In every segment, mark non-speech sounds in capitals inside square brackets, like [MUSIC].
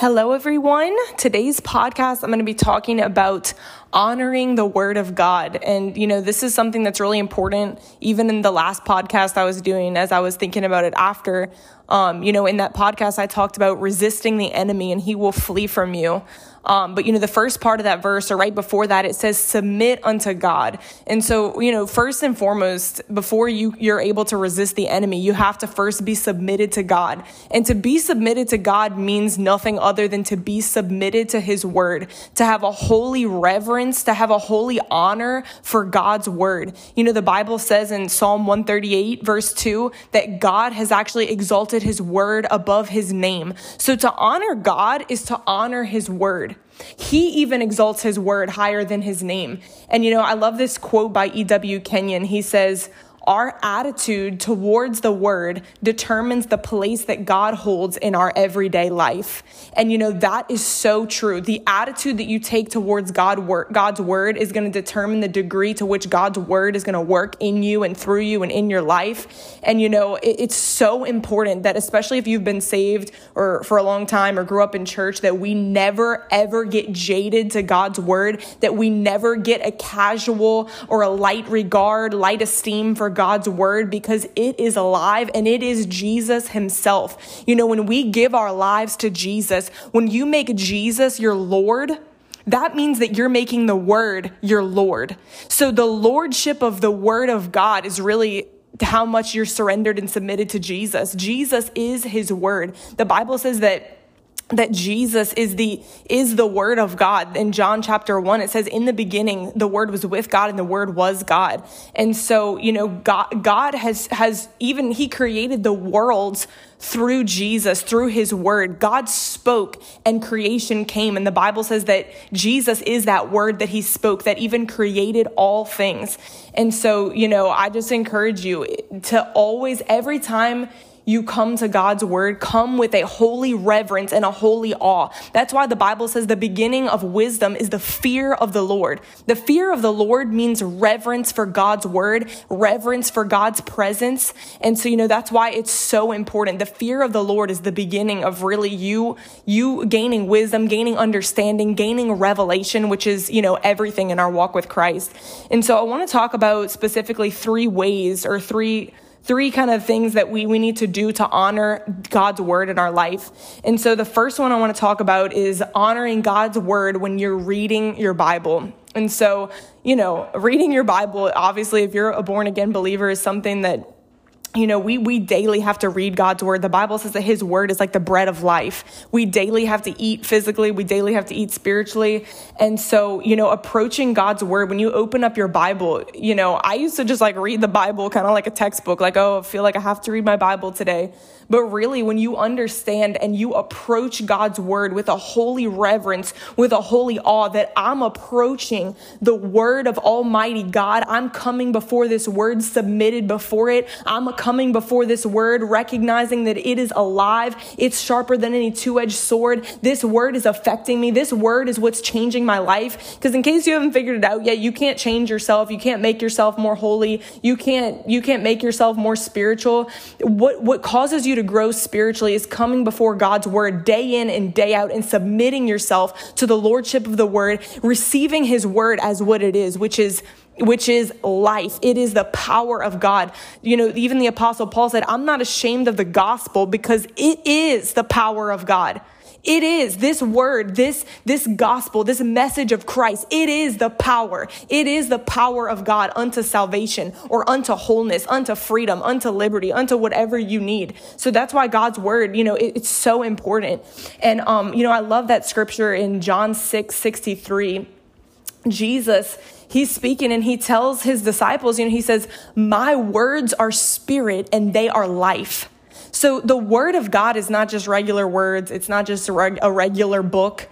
Hello, everyone. Today's podcast, I'm going to be talking about honoring the word of God. And, you know, this is something that's really important. Even in the last podcast I was doing, as I was thinking about it after, um, you know, in that podcast, I talked about resisting the enemy and he will flee from you. Um, but you know, the first part of that verse, or right before that, it says, "Submit unto God." And so, you know, first and foremost, before you you're able to resist the enemy, you have to first be submitted to God. And to be submitted to God means nothing other than to be submitted to His word, to have a holy reverence, to have a holy honor for God's word. You know, the Bible says in Psalm 138, verse 2, that God has actually exalted His word above His name. So to honor God is to honor His word. He even exalts his word higher than his name. And you know, I love this quote by E.W. Kenyon. He says, our attitude towards the word determines the place that God holds in our everyday life. And you know, that is so true. The attitude that you take towards God, God's word is going to determine the degree to which God's word is going to work in you and through you and in your life. And you know, it, it's so important that, especially if you've been saved or for a long time or grew up in church, that we never ever get jaded to God's word, that we never get a casual or a light regard, light esteem for God's word because it is alive and it is Jesus himself. You know, when we give our lives to Jesus, when you make Jesus your Lord, that means that you're making the word your Lord. So the lordship of the word of God is really how much you're surrendered and submitted to Jesus. Jesus is his word. The Bible says that that Jesus is the is the word of God. In John chapter 1 it says in the beginning the word was with God and the word was God. And so, you know, God God has has even he created the worlds through Jesus, through his word. God spoke and creation came and the Bible says that Jesus is that word that he spoke that even created all things. And so, you know, I just encourage you to always every time you come to God's word, come with a holy reverence and a holy awe. That's why the Bible says the beginning of wisdom is the fear of the Lord. The fear of the Lord means reverence for God's word, reverence for God's presence. And so, you know, that's why it's so important. The fear of the Lord is the beginning of really you, you gaining wisdom, gaining understanding, gaining revelation, which is, you know, everything in our walk with Christ. And so I want to talk about specifically three ways or three three kind of things that we, we need to do to honor God's word in our life. And so the first one I want to talk about is honoring God's word when you're reading your Bible. And so, you know, reading your Bible, obviously, if you're a born again believer, is something that you know, we, we daily have to read God's word. The Bible says that his word is like the bread of life. We daily have to eat physically. We daily have to eat spiritually. And so, you know, approaching God's word, when you open up your Bible, you know, I used to just like read the Bible kind of like a textbook, like, oh, I feel like I have to read my Bible today. But really, when you understand and you approach God's word with a holy reverence, with a holy awe that I'm approaching the word of Almighty God, I'm coming before this word, submitted before it. I'm coming before this word, recognizing that it is alive. It's sharper than any two edged sword. This word is affecting me. This word is what's changing my life. Because in case you haven't figured it out yet, you can't change yourself. You can't make yourself more holy. You can't, you can't make yourself more spiritual. What, what causes you to grow spiritually is coming before God's word day in and day out and submitting yourself to the lordship of the word, receiving his word as what it is, which is which is life. It is the power of God. You know, even the apostle Paul said, I'm not ashamed of the gospel because it is the power of God. It is this word, this, this gospel, this message of Christ. It is the power. It is the power of God unto salvation or unto wholeness, unto freedom, unto liberty, unto whatever you need. So that's why God's word, you know, it, it's so important. And, um, you know, I love that scripture in John 6, 63. Jesus, he's speaking and he tells his disciples, you know, he says, my words are spirit and they are life. So the word of God is not just regular words. It's not just a, regular book.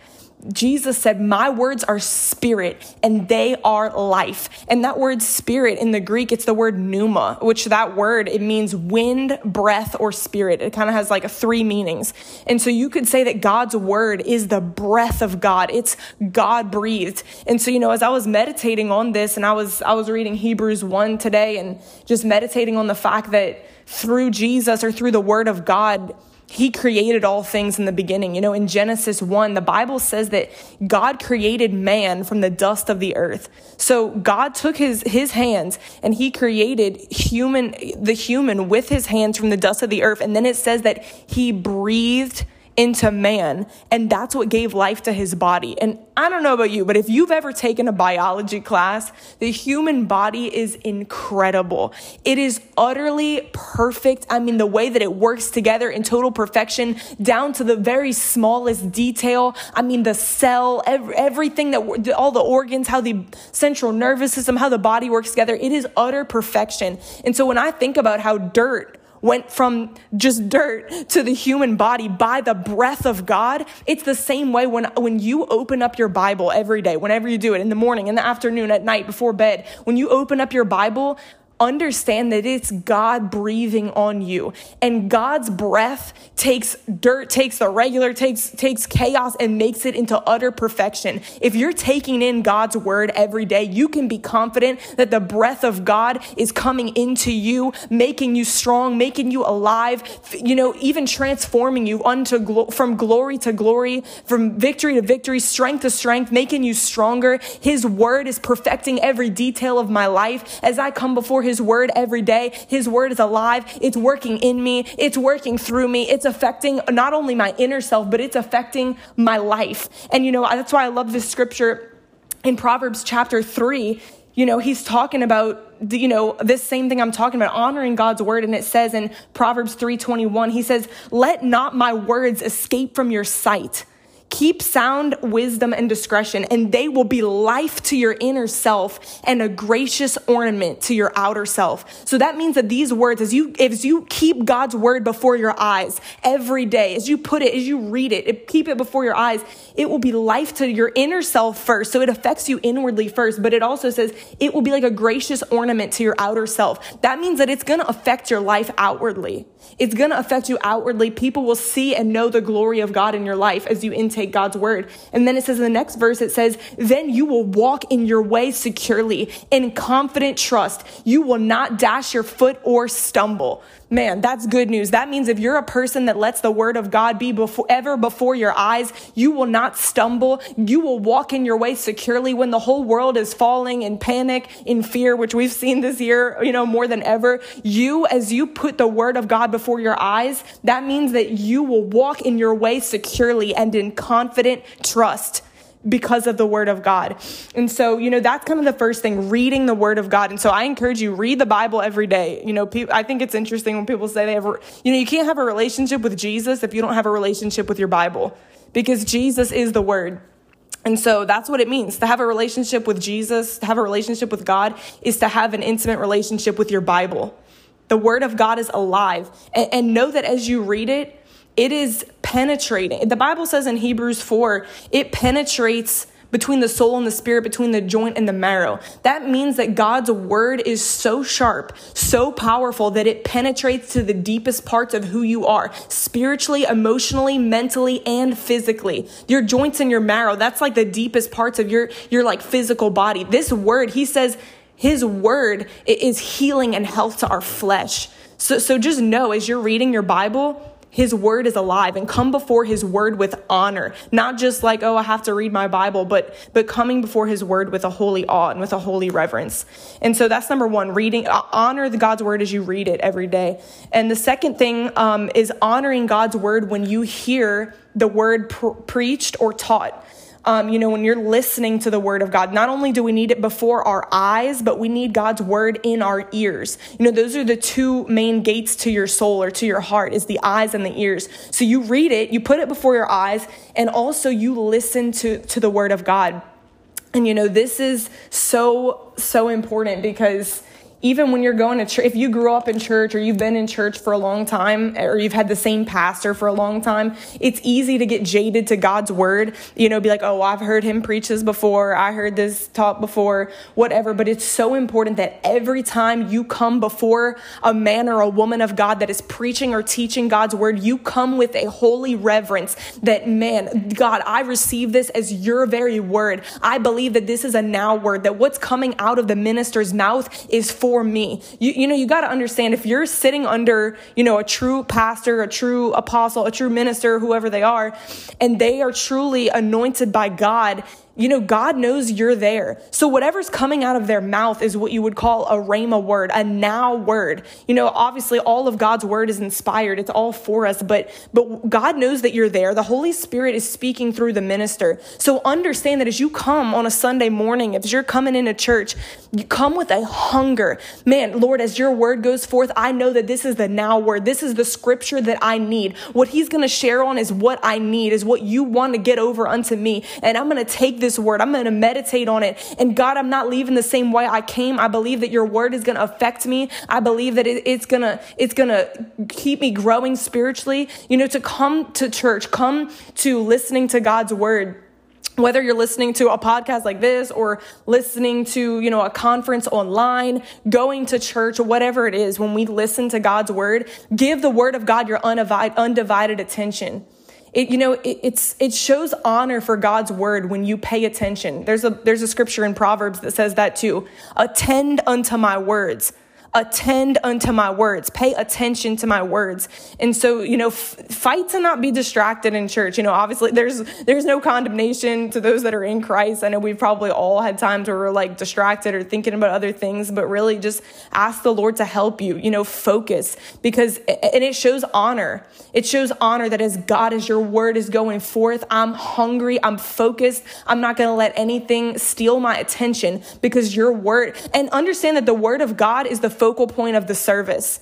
Jesus said, My words are spirit and they are life. And that word spirit in the Greek, it's the word pneuma, which that word, it means wind, breath, or spirit. It kind of has like three meanings. And so you could say that God's word is the breath of God. It's God breathed. And so, you know, as I was meditating on this and I was, I was reading Hebrews 1 today and just meditating on the fact that through Jesus or through the word of God, he created all things in the beginning. You know, in Genesis 1, the Bible says that God created man from the dust of the earth. So God took his, his hands and he created human, the human with his hands from the dust of the earth. And then it says that he breathed into man. And that's what gave life to his body. And I don't know about you, but if you've ever taken a biology class, the human body is incredible. It is utterly perfect. I mean, the way that it works together in total perfection, down to the very smallest detail. I mean, the cell, everything that, all the organs, how the central nervous system, how the body works together, it is utter perfection. And so when I think about how dirt, went from just dirt to the human body by the breath of God. It's the same way when, when you open up your Bible every day, whenever you do it, in the morning, in the afternoon, at night, before bed, when you open up your Bible, understand that it's God breathing on you. And God's breath takes dirt, takes the regular, takes, takes chaos and makes it into utter perfection. If you're taking in God's word every day, you can be confident that the breath of God is coming into you, making you strong, making you alive, you know, even transforming you unto glo- from glory to glory, from victory to victory, strength to strength, making you stronger. His word is perfecting every detail of my life as I come before his word every day. His word is alive. It's working in me. It's working through me. It's affecting not only my inner self, but it's affecting my life. And you know, that's why I love this scripture in Proverbs chapter three. You know, he's talking about you know this same thing i'm talking about honoring god's word and it says in proverbs 3.21 he says let not my words escape from your sight Keep sound wisdom and discretion, and they will be life to your inner self and a gracious ornament to your outer self. So that means that these words, as you, as you keep God's word before your eyes every day, as you put it, as you read it, keep it before your eyes, it will be life to your inner self first. So it affects you inwardly first, but it also says it will be like a gracious ornament to your outer self. That means that it's going to affect your life outwardly. It's going to affect you outwardly. People will see and know the glory of God in your life as you intake God's word. And then it says in the next verse, it says, then you will walk in your way securely in confident trust. You will not dash your foot or stumble. Man, that's good news. That means if you're a person that lets the word of God be before, ever before your eyes, you will not stumble. You will walk in your way securely when the whole world is falling in panic, in fear, which we've seen this year, you know, more than ever. You, as you put the word of God before your eyes, that means that you will walk in your way securely and in confident trust because of the word of God. And so, you know, that's kind of the first thing, reading the word of God. And so I encourage you, read the Bible every day. You know, I think it's interesting when people say they have, you know, you can't have a relationship with Jesus if you don't have a relationship with your Bible because Jesus is the word. And so that's what it means to have a relationship with Jesus, to have a relationship with God, is to have an intimate relationship with your Bible. The Word of God is alive. And, and know that as you read it, it is penetrating. The Bible says in Hebrews 4, it penetrates between the soul and the spirit, between the joint and the marrow. That means that God's word is so sharp, so powerful that it penetrates to the deepest parts of who you are spiritually, emotionally, mentally, and physically. Your joints and your marrow, that's like the deepest parts of your, your like physical body. This word, he says, his word is healing and health to our flesh. So, so just know as you're reading your Bible, his word is alive and come before his word with honor. Not just like, oh, I have to read my Bible, but, but coming before his word with a holy awe and with a holy reverence. And so that's number one, reading, uh, honor the God's word as you read it every day. And the second thing um, is honoring God's word when you hear the word pr- preached or taught um, you know, when you're listening to the word of God, not only do we need it before our eyes, but we need God's word in our ears. You know, those are the two main gates to your soul or to your heart is the eyes and the ears. So you read it, you put it before your eyes, and also you listen to, to the word of God. And you know, this is so, so important because even when you're going to church, if you grew up in church or you've been in church for a long time or you've had the same pastor for a long time, it's easy to get jaded to God's word. You know, be like, oh, I've heard him preach this before. I heard this talk before, whatever. But it's so important that every time you come before a man or a woman of God that is preaching or teaching God's word, you come with a holy reverence that, man, God, I receive this as your very word. I believe that this is a now word, that what's coming out of the minister's mouth is for for me. You, you know, you got to understand if you're sitting under, you know, a true pastor, a true apostle, a true minister, whoever they are, and they are truly anointed by God you know, God knows you're there. So whatever's coming out of their mouth is what you would call a rhema word, a now word. You know, obviously all of God's word is inspired. It's all for us, but, but God knows that you're there. The Holy Spirit is speaking through the minister. So understand that as you come on a Sunday morning, if you're coming into church, you come with a hunger. Man, Lord, as your word goes forth, I know that this is the now word. This is the scripture that I need. What he's going to share on is what I need, is what you want to get over unto me. And I'm going to take this this word. I'm going to meditate on it. And God, I'm not leaving the same way I came. I believe that your word is going to affect me. I believe that it, it's going to, it's going to keep me growing spiritually. You know, to come to church, come to listening to God's word whether you're listening to a podcast like this or listening to you know a conference online going to church whatever it is when we listen to god's word give the word of god your undivided attention it, you know, it, it's, it shows honor for God's word when you pay attention. There's a, there's a scripture in Proverbs that says that too. Attend unto my words attend unto my words, pay attention to my words. And so, you know, f- fight to not be distracted in church. You know, obviously there's, there's no condemnation to those that are in Christ. I know we've probably all had times where we're like distracted or thinking about other things, but really just ask the Lord to help you, you know, focus because, and it shows honor. It shows honor that as God, as your word is going forth, I'm hungry, I'm focused. I'm not going to let anything steal my attention because your word, and understand that the word of God is the focus focal point of the service.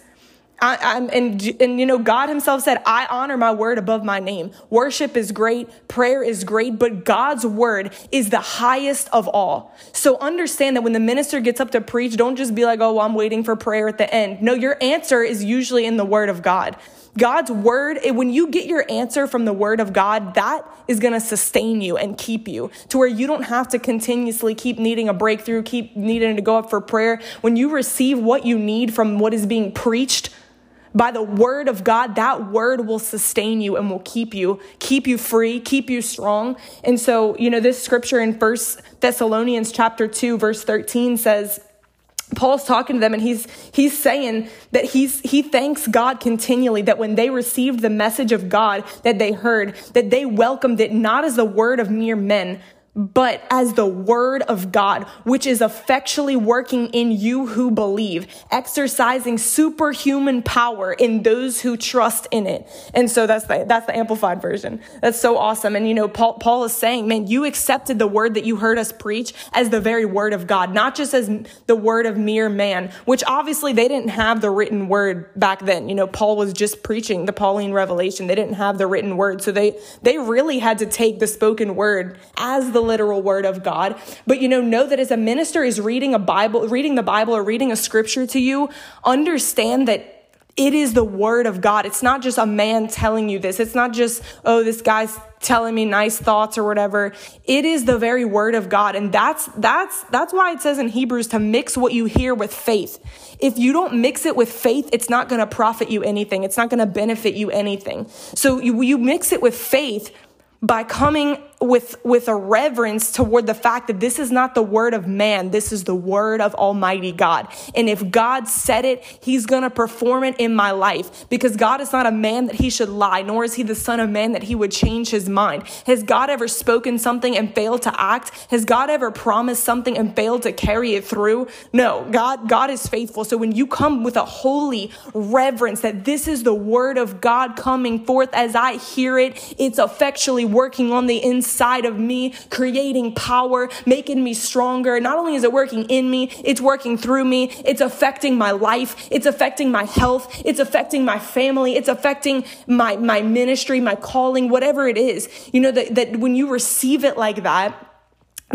I, I'm, and, and, you know, God Himself said, I honor my word above my name. Worship is great, prayer is great, but God's word is the highest of all. So understand that when the minister gets up to preach, don't just be like, oh, well, I'm waiting for prayer at the end. No, your answer is usually in the word of God. God's word, when you get your answer from the word of God, that is going to sustain you and keep you to where you don't have to continuously keep needing a breakthrough, keep needing to go up for prayer. When you receive what you need from what is being preached, by the word of God, that word will sustain you and will keep you, keep you free, keep you strong. And so, you know, this scripture in First Thessalonians chapter 2, verse 13 says, Paul's talking to them and he's he's saying that he's he thanks God continually that when they received the message of God that they heard that they welcomed it not as the word of mere men but as the word of God, which is effectually working in you who believe, exercising superhuman power in those who trust in it. And so that's the, that's the amplified version. That's so awesome. And you know, Paul, Paul is saying, man, you accepted the word that you heard us preach as the very word of God, not just as the word of mere man, which obviously they didn't have the written word back then. You know, Paul was just preaching the Pauline revelation. They didn't have the written word. So they, they really had to take the spoken word as the literal word of God. But you know, know that as a minister is reading a Bible, reading the Bible or reading a scripture to you, understand that it is the word of God. It's not just a man telling you this. It's not just, oh, this guy's telling me nice thoughts or whatever. It is the very word of God. And that's, that's, that's why it says in Hebrews to mix what you hear with faith. If you don't mix it with faith, it's not going to profit you anything. It's not going to benefit you anything. So you, you mix it with faith by coming with, with a reverence toward the fact that this is not the word of man. This is the word of Almighty God. And if God said it, he's going to perform it in my life because God is not a man that he should lie, nor is he the son of man that he would change his mind. Has God ever spoken something and failed to act? Has God ever promised something and failed to carry it through? No, God, God is faithful. So when you come with a holy reverence that this is the word of God coming forth as I hear it, it's effectually working on the inside inside of me, creating power, making me stronger. Not only is it working in me, it's working through me. It's affecting my life. It's affecting my health. It's affecting my family. It's affecting my, my ministry, my calling, whatever it is. You know, that, that when you receive it like that,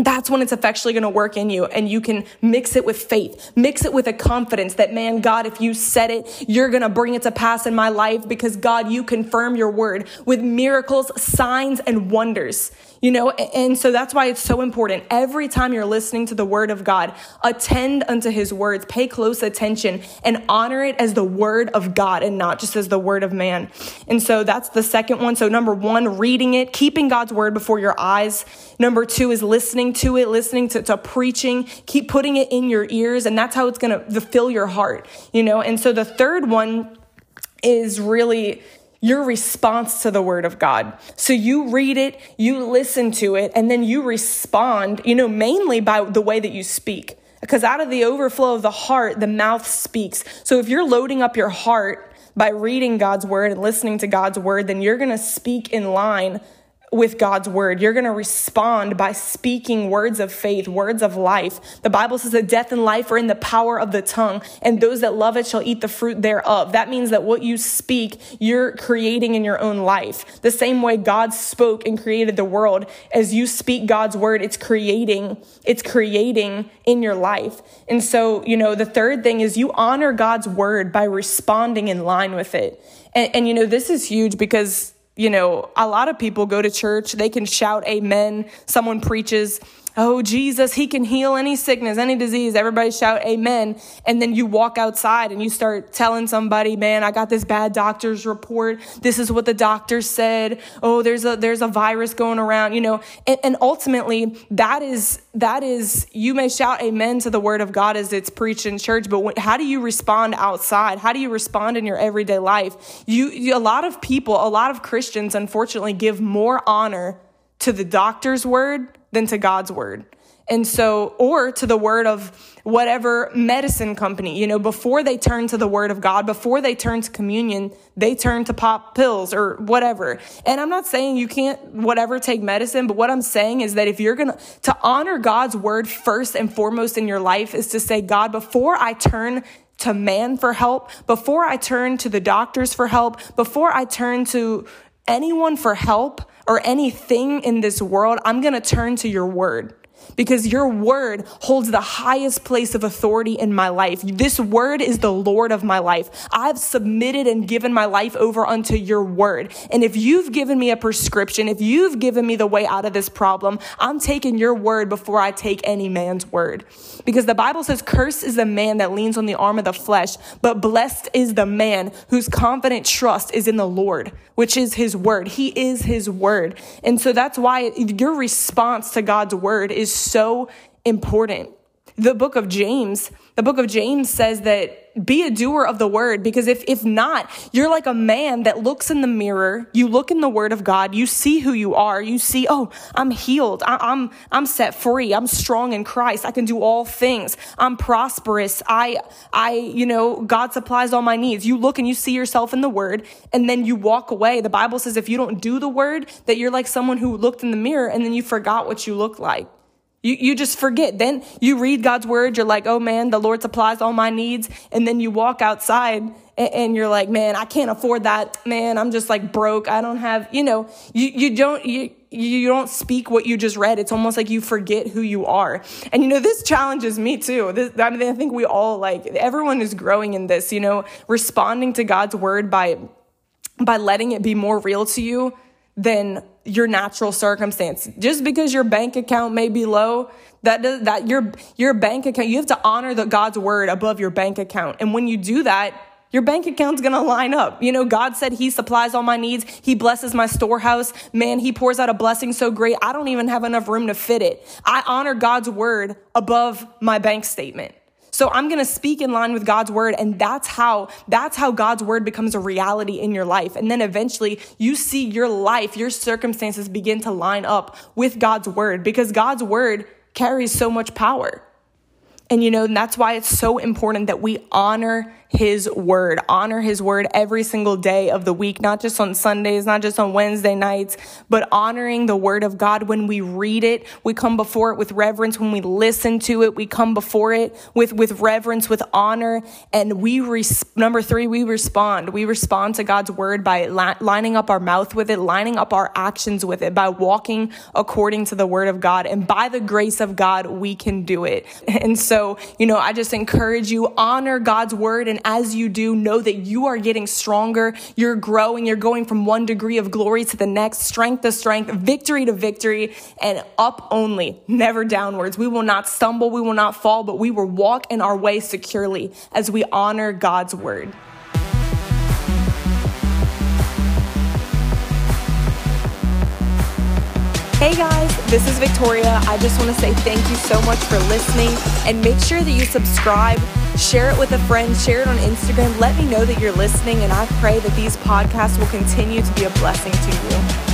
that's when it's effectually going to work in you and you can mix it with faith. Mix it with a confidence that man god if you said it you're going to bring it to pass in my life because god you confirm your word with miracles signs and wonders You know, and so that's why it's so important. Every time you're listening to the word of God, attend unto his words, pay close attention, and honor it as the word of God and not just as the word of man. And so that's the second one. So, number one, reading it, keeping God's word before your eyes. Number two is listening to it, listening to, to preaching, keep putting it in your ears, and that's how it's going to fill your heart, you know. And so the third one is really your response to the word of God. So you read it, you listen to it, and then you respond, you know, mainly by the way that you speak. Because out of the overflow of the heart, the mouth speaks. So if you're loading up your heart by reading God's word and listening to God's word, then you're going to speak in line with God's word. You're going to respond by speaking words of faith, words of life. The Bible says that death and life are in the power of the tongue, and those that love it shall eat the fruit thereof. That means that what you speak, you're creating in your own life. The same way God spoke and created the world, as you speak God's word, it's creating, it's creating in your life. And so, you know, the third thing is you honor God's word by responding in line with it. And, and you know, this is huge because you know, a lot of people go to church, they can shout amen. Someone preaches, Oh, Jesus, he can heal any sickness, any disease. Everybody shout amen. And then you walk outside and you start telling somebody, man, I got this bad doctor's report. This is what the doctor said. Oh, there's a, there's a virus going around, you know, and, and ultimately that is, that is, you may shout amen to the word of God as it's preached in church, but how do you respond outside? How do you respond in your everyday life? You, you, a lot of people, a lot of Christians, unfortunately, give more honor to the doctor's word than to God's word. And so, or to the word of whatever medicine company, you know, before they turn to the word of God, before they turn to communion, they turn to pop pills or whatever. And I'm not saying you can't whatever take medicine, but what I'm saying is that if you're going to, to honor God's word first and foremost in your life is to say, God, before I turn to man for help, before I turn to the doctors for help, before I turn to anyone for help, or anything in this world, I'm going to turn to your word because your word holds the highest place of authority in my life. This word is the Lord of my life. I've submitted and given my life over unto your word. And if you've given me a prescription, if you've given me the way out of this problem, I'm taking your word before I take any man's word. Because the Bible says, Cursed is the man that leans on the arm of the flesh, but blessed is the man whose confident trust is in the Lord, which is his word. He is his word. And so that's why your response to God's word is so important. The book of James, the book of James says that be a doer of the word because if if not you're like a man that looks in the mirror you look in the word of god you see who you are you see oh i'm healed I, i'm i'm set free i'm strong in christ i can do all things i'm prosperous i i you know god supplies all my needs. You look and you see yourself in the word and then you walk away. The bible says if you don't do the word that you're like someone who looked in the mirror and then you forgot what you look like you, you just forget. Then you read God's word. You're like, oh man, the Lord supplies all my needs. And then you walk outside and, and, you're like, man, I can't afford that. Man, I'm just like broke. I don't have, you know, you, you don't, you, you don't speak what you just read. It's almost like you forget who you are. And you know, this challenges me too. This, I mean, I think we all like, everyone is growing in this, you know, responding to God's word by, by letting it be more real to you than your natural circumstance. Just because your bank account may be low, that does, that your your bank account, you have to honor the God's word above your bank account. And when you do that, your bank account's gonna line up. You know, God said He supplies all my needs. He blesses my storehouse. Man, He pours out a blessing so great, I don't even have enough room to fit it. I honor God's word above my bank statement. So I'm going to speak in line with God's word. And that's how, that's how God's word becomes a reality in your life. And then eventually you see your life, your circumstances begin to line up with God's word because God's word carries so much power. And you know, and that's why it's so important that we honor his word. Honor his word every single day of the week, not just on Sundays, not just on Wednesday nights, but honoring the word of God when we read it. We come before it with reverence. When we listen to it, we come before it with, with reverence, with honor. And we, res- number three, we respond. We respond to God's word by li- lining up our mouth with it, lining up our actions with it, by walking according to the word of God. And by the grace of God, we can do it. [LAUGHS] And so, So, you know, I just encourage you, honor God's word. And as you do, know that you are getting stronger. You're growing. You're going from one degree of glory to the next, strength to strength, victory to victory, and up only, never downwards. We will not stumble. We will not fall, but we will walk in our way securely as we honor God's word. Hey guys, this is Victoria. I just want to say thank you so much for listening and make sure that you subscribe, share it with a friend, share it on Instagram. Let me know that you're listening, and I pray that these podcasts will continue to be a blessing to you.